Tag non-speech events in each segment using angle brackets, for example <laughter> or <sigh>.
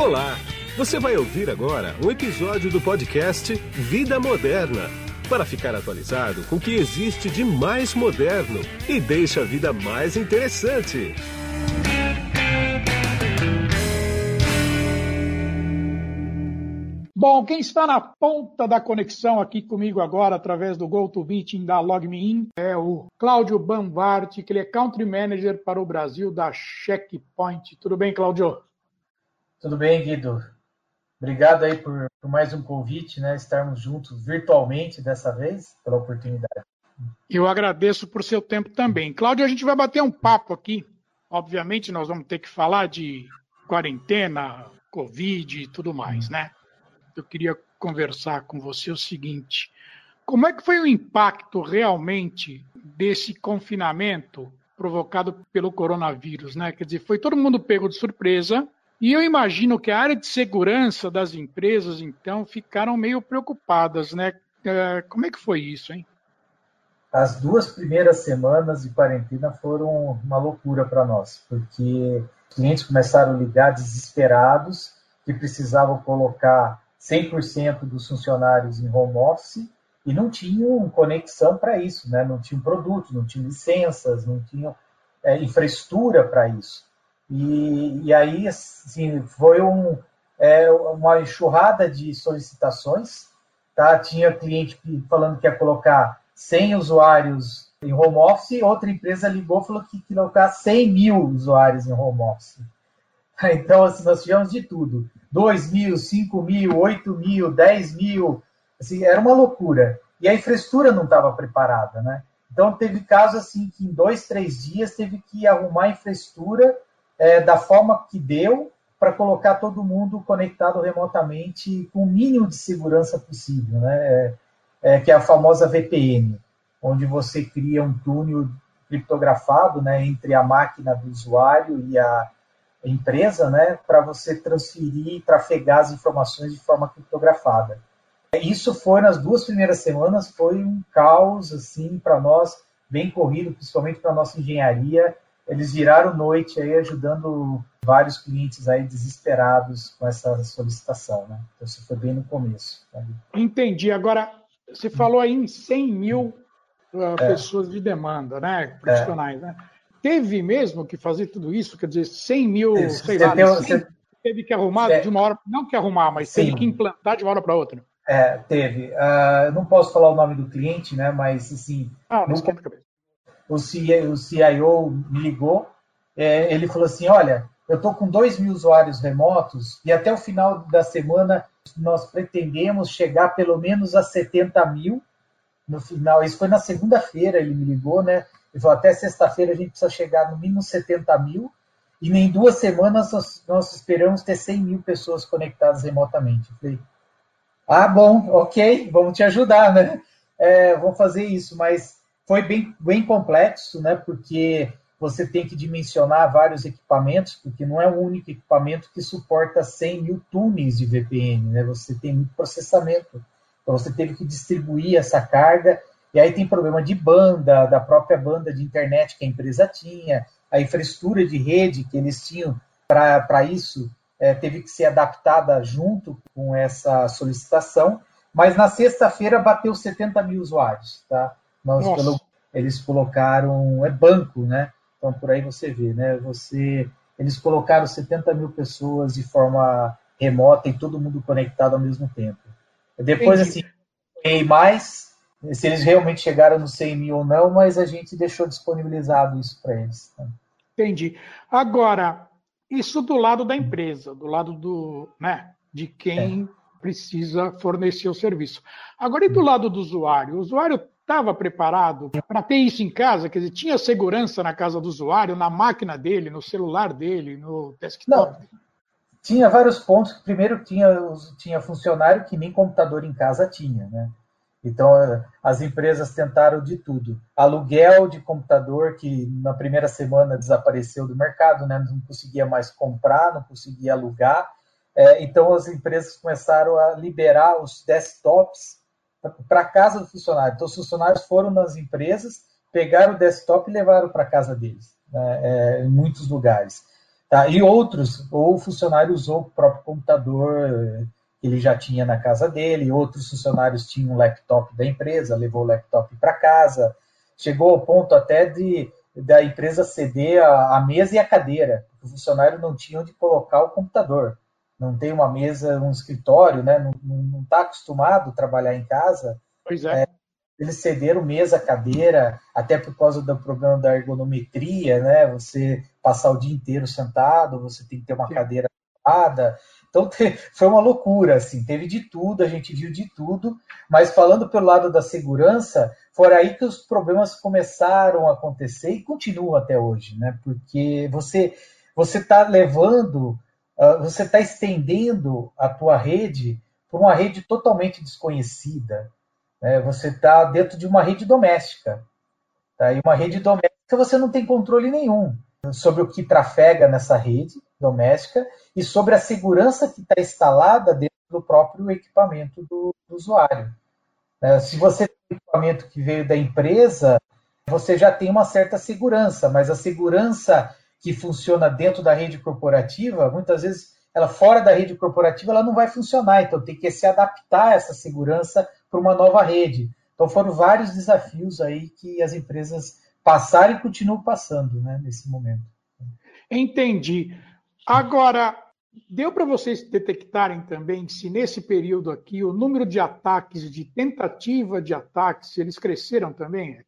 Olá! Você vai ouvir agora um episódio do podcast Vida Moderna para ficar atualizado com o que existe de mais moderno e deixa a vida mais interessante. Bom, quem está na ponta da conexão aqui comigo agora, através do GoToMeeting da LogMeIn, é o Cláudio Bambart, que ele é Country Manager para o Brasil da Checkpoint. Tudo bem, Cláudio? Tudo bem, Guido. Obrigado aí por, por, mais um convite, né? Estarmos juntos virtualmente dessa vez, pela oportunidade. Eu agradeço por seu tempo também. Cláudio, a gente vai bater um papo aqui. Obviamente, nós vamos ter que falar de quarentena, Covid e tudo mais, né? Eu queria conversar com você o seguinte: como é que foi o impacto realmente desse confinamento provocado pelo coronavírus, né? Quer dizer, foi todo mundo pego de surpresa e eu imagino que a área de segurança das empresas, então, ficaram meio preocupadas, né? É, como é que foi isso, hein? As duas primeiras semanas de quarentena foram uma loucura para nós, porque clientes começaram a ligar desesperados que precisavam colocar 100% dos funcionários em home office e não tinham conexão para isso, né? não tinham produtos, não tinham licenças, não tinham é, infraestrutura para isso. E, e aí, assim, foi um, é, uma enxurrada de solicitações. Tá? Tinha cliente falando que ia colocar 100 usuários em home office, outra empresa ligou e falou que ia colocar 100 mil usuários em home office. <laughs> Então, assim, nós tivemos de tudo. 2 mil, 5 mil, 8 mil, 10 mil. Assim, era uma loucura. E a infraestrutura não estava preparada, né? Então, teve casos assim que em dois, três dias teve que arrumar a infraestrutura é, da forma que deu para colocar todo mundo conectado remotamente com o mínimo de segurança possível, né? É, é, que é a famosa VPN, onde você cria um túnel criptografado né, entre a máquina do usuário e a empresa, né, para você transferir e trafegar as informações de forma criptografada. Isso foi nas duas primeiras semanas foi um caos assim para nós, bem corrido, principalmente para nossa engenharia eles viraram noite aí ajudando vários clientes aí desesperados com essa solicitação, né? Então, isso foi bem no começo. Entendi. Agora, você falou aí em 100 mil uh, é. pessoas de demanda, né? Profissionais, é. né? Teve mesmo que fazer tudo isso? Quer dizer, 100 mil, isso. sei lá, você... teve que arrumar é. de uma hora, não que arrumar, mas Sim. teve que implantar de uma hora para outra. É, teve. Uh, não posso falar o nome do cliente, né? Mas assim. Ah, não cabeça o CIO me ligou, é, ele falou assim, olha, eu estou com 2 mil usuários remotos e até o final da semana nós pretendemos chegar pelo menos a 70 mil no final. Isso foi na segunda-feira, ele me ligou, né? Ele falou, até sexta-feira a gente precisa chegar no mínimo 70 mil e em duas semanas nós, nós esperamos ter 100 mil pessoas conectadas remotamente. Eu falei, ah, bom, ok, vamos te ajudar, né? É, vamos fazer isso, mas foi bem, bem complexo, né? Porque você tem que dimensionar vários equipamentos, porque não é o único equipamento que suporta 100 mil túneis de VPN, né? Você tem muito processamento, então você teve que distribuir essa carga, e aí tem problema de banda, da própria banda de internet que a empresa tinha, a infraestrutura de rede que eles tinham para isso é, teve que ser adaptada junto com essa solicitação, mas na sexta-feira bateu 70 mil usuários, tá? Nós, pelo, eles colocaram, é banco, né? Então, por aí você vê, né? Você, eles colocaram 70 mil pessoas de forma remota e todo mundo conectado ao mesmo tempo. Depois, Entendi. assim, mais, se eles realmente chegaram no 100 mil ou não, mas a gente deixou disponibilizado isso para eles. Tá? Entendi. Agora, isso do lado da empresa, do lado do, né, de quem é. precisa fornecer o serviço. Agora, e do lado do usuário? O usuário estava preparado para ter isso em casa? Quer dizer, tinha segurança na casa do usuário, na máquina dele, no celular dele, no desktop? Não. Tinha vários pontos. Primeiro, tinha, tinha funcionário que nem computador em casa tinha, né? Então, as empresas tentaram de tudo. Aluguel de computador, que na primeira semana desapareceu do mercado, né? não conseguia mais comprar, não conseguia alugar. É, então, as empresas começaram a liberar os desktops para casa do funcionário. Então, os funcionários foram nas empresas, pegaram o desktop e levaram para casa deles, né, é, em muitos lugares. Tá? E outros, ou o funcionário usou o próprio computador que ele já tinha na casa dele, outros funcionários tinham um laptop da empresa, levou o laptop para casa. Chegou ao ponto até de da empresa ceder a, a, mesa e a cadeira. O funcionário não tinha onde colocar o computador. Não tem uma mesa, um escritório, né? não está acostumado a trabalhar em casa. Pois é. é eles cederam mesa, cadeira, até por causa do problema da ergonometria, né? Você passar o dia inteiro sentado, você tem que ter uma Sim. cadeira adequada. Então <laughs> foi uma loucura, assim, teve de tudo, a gente viu de tudo, mas falando pelo lado da segurança, foi aí que os problemas começaram a acontecer e continuam até hoje, né? Porque você você está levando, você está estendendo a tua rede para uma rede totalmente desconhecida, né? Você está dentro de uma rede doméstica. Tá? E uma rede doméstica você não tem controle nenhum sobre o que trafega nessa rede doméstica e sobre a segurança que está instalada dentro do próprio equipamento do, do usuário. É, se você tem um equipamento que veio da empresa, você já tem uma certa segurança, mas a segurança que funciona dentro da rede corporativa, muitas vezes ela fora da rede corporativa ela não vai funcionar, então tem que se adaptar a essa segurança para uma nova rede. Então foram vários desafios aí que as empresas passaram e continuam passando né, nesse momento. Entendi. Agora, deu para vocês detectarem também se nesse período aqui o número de ataques, de tentativa de ataques, eles cresceram também?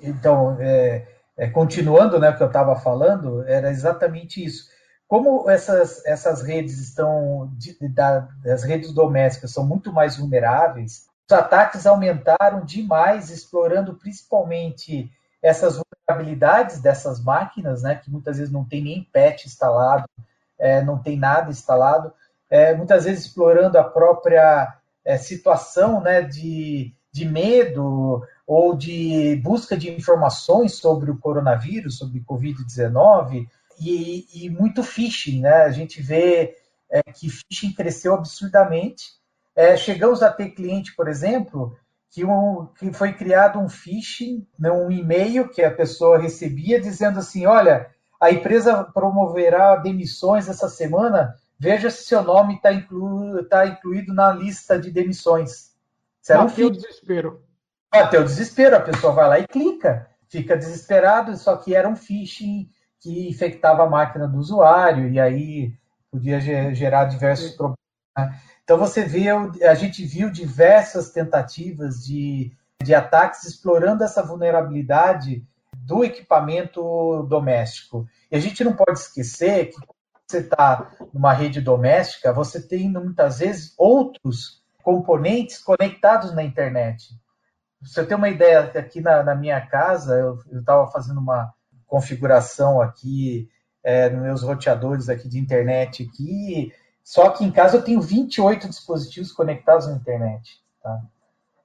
Então, é, é, continuando né, o que eu estava falando, era exatamente isso. Como essas, essas redes estão, da, as redes domésticas são muito mais vulneráveis, os ataques aumentaram demais, explorando principalmente essas vulnerabilidades dessas máquinas, né, que muitas vezes não tem nem patch instalado, é, não tem nada instalado, é, muitas vezes explorando a própria é, situação né, de, de medo ou de busca de informações sobre o coronavírus, sobre Covid-19, e, e muito phishing, né? A gente vê é, que phishing cresceu absurdamente. É, chegamos a ter cliente, por exemplo, que, um, que foi criado um phishing, né, um e-mail que a pessoa recebia dizendo assim, olha, a empresa promoverá demissões essa semana, veja se seu nome está inclu, tá incluído na lista de demissões. Bateu um o desespero. Bateu o desespero, a pessoa vai lá e clica, fica desesperado, só que era um phishing que infectava a máquina do usuário e aí podia gerar diversos problemas. Né? Então você vê, a gente viu diversas tentativas de, de ataques explorando essa vulnerabilidade do equipamento doméstico. E a gente não pode esquecer que quando você está numa rede doméstica, você tem muitas vezes outros componentes conectados na internet. Você tem uma ideia, aqui na, na minha casa, eu estava fazendo uma, configuração aqui é, nos meus roteadores aqui de internet aqui. Só que em casa eu tenho 28 dispositivos conectados na internet. Tá?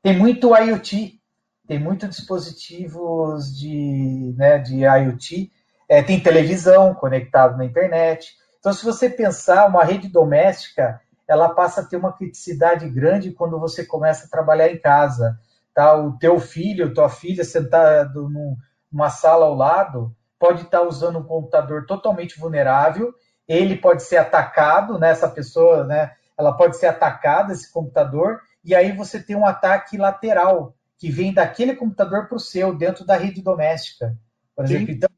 Tem muito IoT, tem muitos dispositivos de, né, de IoT, é, tem televisão conectado na internet. Então, se você pensar, uma rede doméstica, ela passa a ter uma criticidade grande quando você começa a trabalhar em casa. Tá? O teu filho, tua filha sentado num, numa sala ao lado, pode estar usando um computador totalmente vulnerável, ele pode ser atacado, né, essa pessoa, né, ela pode ser atacada, esse computador, e aí você tem um ataque lateral, que vem daquele computador para o seu, dentro da rede doméstica, por exemplo. Sim. Então,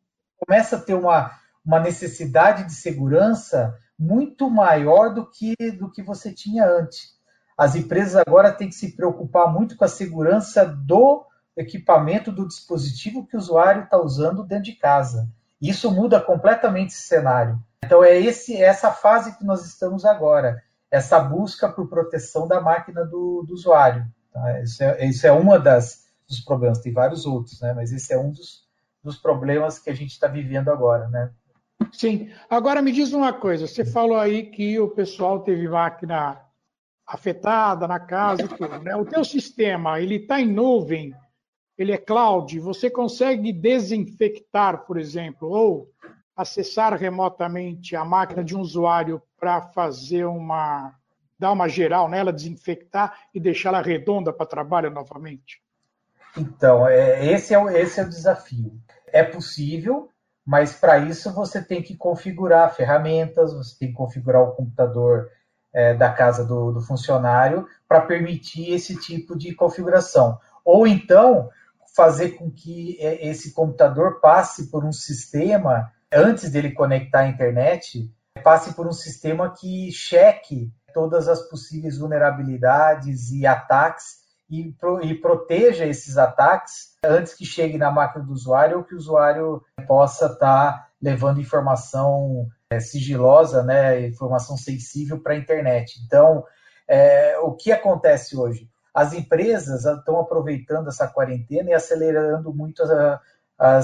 começa a ter uma, uma necessidade de segurança muito maior do que, do que você tinha antes. As empresas agora têm que se preocupar muito com a segurança do equipamento do dispositivo que o usuário está usando dentro de casa. Isso muda completamente esse cenário. Então é esse, é essa fase que nós estamos agora, essa busca por proteção da máquina do, do usuário. Tá? Isso, é, isso é uma das dos problemas. Tem vários outros, né? Mas esse é um dos, dos problemas que a gente está vivendo agora, né? Sim. Agora me diz uma coisa. Você falou aí que o pessoal teve máquina afetada na casa e tudo, né? O teu sistema ele está em nuvem ele é cloud, você consegue desinfectar, por exemplo, ou acessar remotamente a máquina de um usuário para fazer uma dar uma geral nela, desinfectar e deixá-la redonda para trabalho novamente? Então, é, esse, é o, esse é o desafio. É possível, mas para isso você tem que configurar ferramentas, você tem que configurar o computador é, da casa do, do funcionário para permitir esse tipo de configuração. Ou então fazer com que é, esse computador passe por um sistema, antes dele conectar à internet, passe por um sistema que cheque todas as possíveis vulnerabilidades e ataques e, e, proteja esses ataques antes que chegue na máquina do usuário ou que o usuário possa estar tá levando informação sigilosa, né, informação sensível para a internet. Então, é, o que acontece hoje? As empresas estão aproveitando essa quarentena e acelerando muito a, a,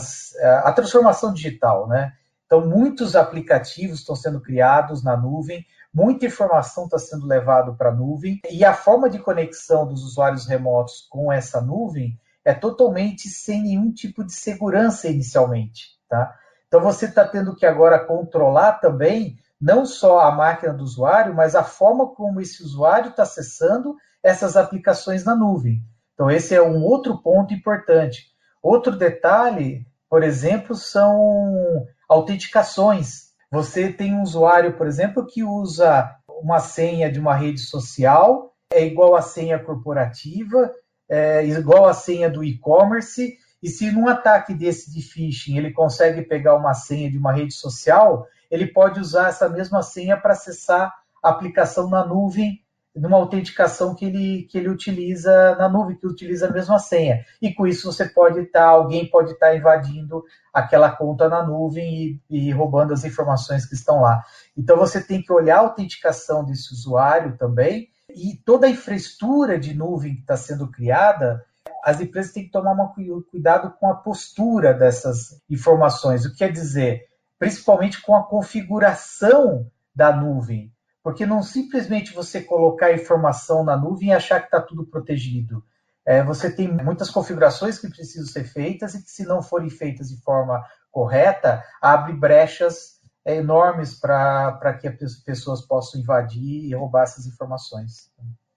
a transformação digital, né? Então, muitos aplicativos estão sendo criados na nuvem, muita informação está sendo levada para a nuvem, e a forma de conexão dos usuários remotos com essa nuvem é totalmente sem nenhum tipo de segurança inicialmente. Tá? Então, você está tendo que agora controlar também não só a máquina do usuário, mas a forma como esse usuário está acessando essas aplicações na nuvem. Então, esse é um outro ponto importante. Outro detalhe, por exemplo, são autenticações. Você tem um usuário, por exemplo, que usa uma senha de uma rede social, é igual à senha corporativa, é igual à senha do e-commerce, e se num ataque desse de phishing ele consegue pegar uma senha de uma rede social, ele pode usar essa mesma senha para acessar a aplicação na nuvem numa autenticação que ele, que ele utiliza na nuvem, que utiliza a mesma senha. E com isso você pode estar, tá, alguém pode estar tá invadindo aquela conta na nuvem e, e, roubando as informações que estão lá. Então você tem que olhar a autenticação desse usuário também e toda a infraestrutura de nuvem que está sendo criada. As empresas têm que tomar uma, cuidado com a postura dessas informações. O que quer dizer? Principalmente com a configuração da nuvem porque não simplesmente você colocar informação na nuvem e achar que está tudo protegido. É, você tem muitas configurações que precisam ser feitas e que, se não forem feitas de forma correta, abre brechas é, enormes para que as pessoas possam invadir e roubar essas informações.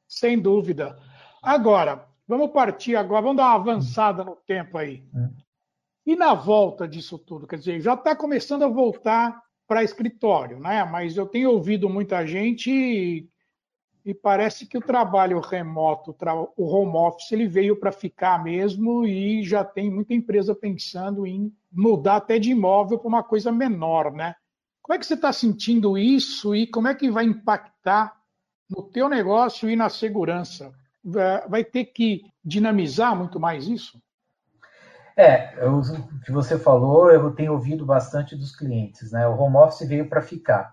Sem dúvida. Agora, vamos partir agora, vamos dar uma avançada no tempo aí. Hum. E na volta disso tudo, quer dizer, já está começando a voltar para escritório, né? Mas eu tenho ouvido muita gente e, e parece que o trabalho remoto, o home office, ele veio para ficar mesmo e já tem muita empresa pensando em mudar até de imóvel para uma coisa menor, né? Como é que você está sentindo isso e como é que vai impactar no teu negócio e na segurança? Vai ter que dinamizar muito mais isso? É, eu, o que você falou, eu tenho ouvido bastante dos clientes, né? O home office veio para ficar.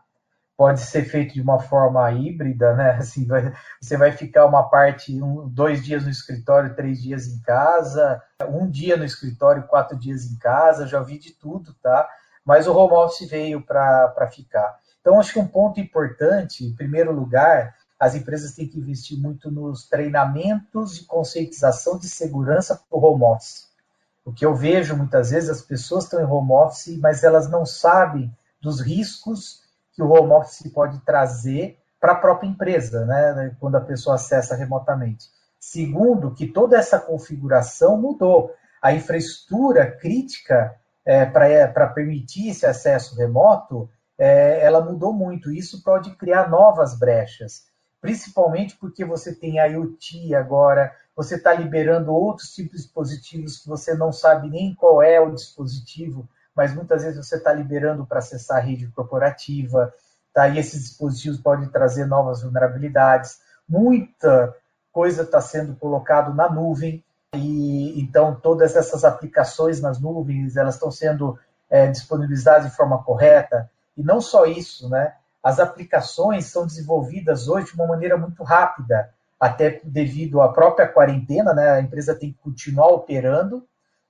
Pode ser feito de uma forma híbrida, né? <laughs> Assim, vai, você vai ficar uma parte, um, dois dias no escritório, três dias em casa, um dia no escritório, quatro dias em casa, já vi de tudo, tá? Mas o home office veio para ficar. Então, acho que um ponto importante, em primeiro lugar, as empresas têm que investir muito nos treinamentos de conscientização de segurança para o home office. O que eu vejo muitas vezes, as pessoas estão em home office, mas elas não sabem dos riscos que o home office pode trazer para a própria empresa, né, quando a pessoa acessa remotamente. Segundo, que toda essa configuração mudou. A infraestrutura crítica é, para permitir esse acesso remoto, é, ela mudou muito. Isso pode criar novas brechas, principalmente porque você tem IoT agora, você está liberando outros tipos de dispositivos que você não sabe nem qual é o dispositivo, mas muitas vezes você está liberando para acessar a rede corporativa, tá? e esses dispositivos podem trazer novas vulnerabilidades. Muita coisa está sendo colocado na nuvem, e então todas essas aplicações nas nuvens elas estão sendo é, disponibilizadas de forma correta. E não só isso, né? As aplicações são desenvolvidas hoje de uma maneira muito rápida até devido à própria quarentena, né? A empresa tem que continuar operando,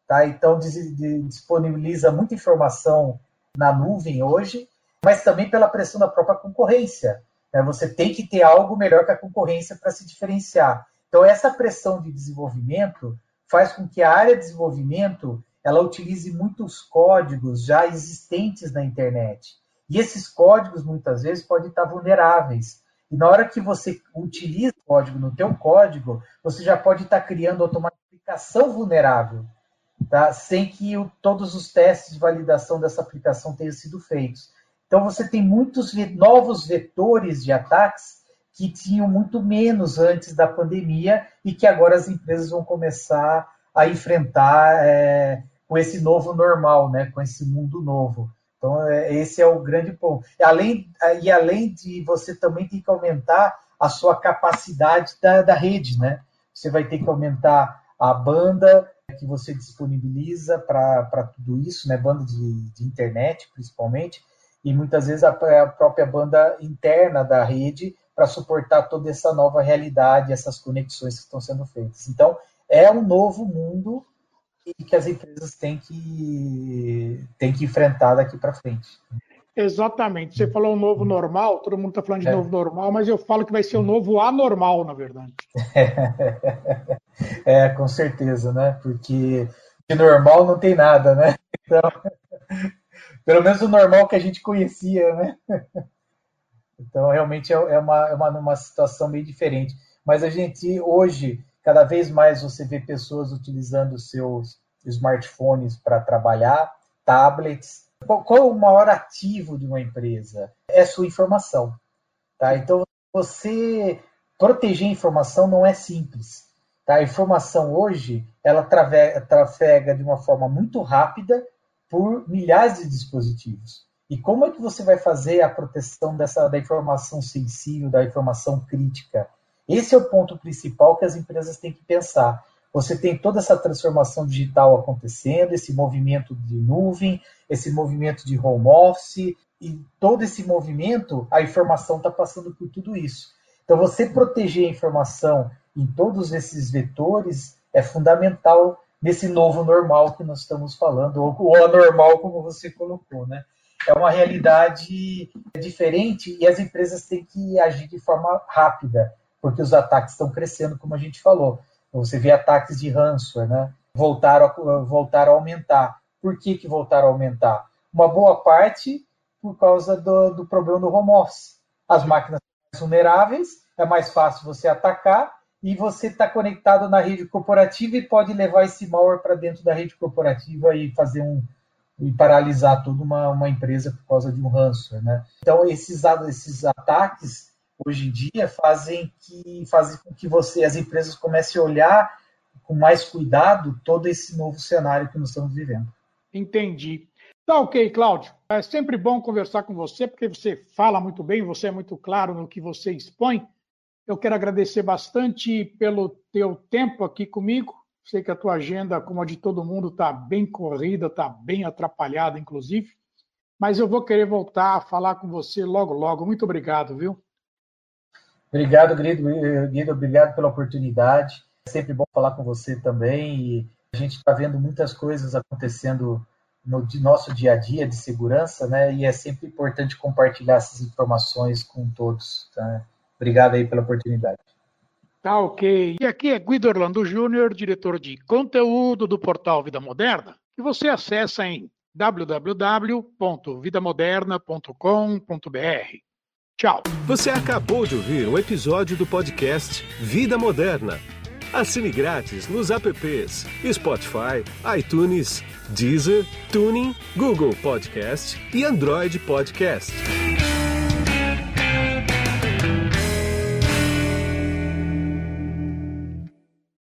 tá? Então disponibiliza muita informação na nuvem hoje, mas também pela pressão da própria concorrência. Né? Você tem que ter algo melhor que a concorrência para se diferenciar. Então essa pressão de desenvolvimento faz com que a área de desenvolvimento ela utilize muitos códigos já existentes na internet. E esses códigos muitas vezes podem estar vulneráveis. E na hora que você utiliza o código no teu código, você já pode estar criando automaticamente aplicação vulnerável. tá? sem que o, todos os testes de validação dessa aplicação tenham sido feitos. Então, você tem muitos novos vetores de ataques que tinham muito menos antes da pandemia e que agora as empresas vão começar a enfrentar é, com esse novo normal, né, com esse mundo novo. Então, é, esse é o grande ponto. E além, e além de você também tem que aumentar a sua capacidade da, da rede, né? Você vai ter que aumentar a banda que você disponibiliza para tudo isso, né? Banda de, de internet, principalmente, e muitas vezes a, a própria banda interna da rede para suportar toda essa nova realidade, essas conexões que estão sendo feitas. Então, é um novo mundo que as empresas têm que, têm que enfrentar daqui para frente. Exatamente. Você falou um novo normal, todo mundo está falando de é. novo normal, mas eu falo que vai ser o um novo anormal, na verdade. <laughs> É, com certeza, né? Porque de normal não tem nada, né? Então, <laughs> pelo menos o normal que a gente conhecia, né? <laughs> Então, realmente é, é uma, é uma, uma situação meio diferente. Mas a gente, hoje, cada vez mais você vê pessoas utilizando seus smartphones para trabalhar, tablets. Qual, é o maior ativo de uma empresa? É sua informação. Tá? Então, você proteger a informação não é simples. Tá? A informação hoje, ela trafega de uma forma muito rápida por milhares de dispositivos. E como é que você vai fazer a proteção dessa, da informação sensível, da informação crítica? Esse é o ponto principal que as empresas têm que pensar. Você tem toda essa transformação digital acontecendo, esse movimento de nuvem, esse movimento de home office, e todo esse movimento, a informação está passando por tudo isso. Então, você proteger a informação em todos esses vetores é fundamental nesse novo normal que nós estamos falando, ou o anormal, como você colocou, né? É uma realidade diferente e as empresas têm que agir de forma rápida, porque os ataques estão crescendo, como a gente falou. Você vê ataques de ransomware, né? Voltaram a, voltaram a aumentar. Por que, que voltaram a aumentar? Uma boa parte por causa do, do problema do home office. As máquinas são vulneráveis, é mais fácil você atacar e você está conectado na rede corporativa e pode levar esse malware para dentro da rede corporativa e fazer um e paralisar toda uma, uma empresa por causa de um ransomware, né? Então esses esses ataques hoje em dia fazem que fazem com que você as empresas comecem a olhar com mais cuidado todo esse novo cenário que nós estamos vivendo. Entendi. Tá ok, Cláudio. É sempre bom conversar com você, porque você fala muito bem, você é muito claro no que você expõe. Eu quero agradecer bastante pelo teu tempo aqui comigo. Sei que a tua agenda, como a de todo mundo, está bem corrida, está bem atrapalhada, inclusive. Mas eu vou querer voltar a falar com você logo, logo. Muito obrigado, viu? Obrigado, Guido. Obrigado pela oportunidade. É sempre bom falar com você também. E a gente está vendo muitas coisas acontecendo no nosso dia a dia de segurança, né? E é sempre importante compartilhar essas informações com todos. Tá? Obrigado aí pela oportunidade. Tá ok. E aqui é Guido Orlando Júnior, diretor de conteúdo do portal Vida Moderna, que você acessa em www.vidamoderna.com.br. Tchau. Você acabou de ouvir um episódio do podcast Vida Moderna. Assine grátis nos apps Spotify, iTunes, Deezer, Tuning, Google Podcast e Android Podcast.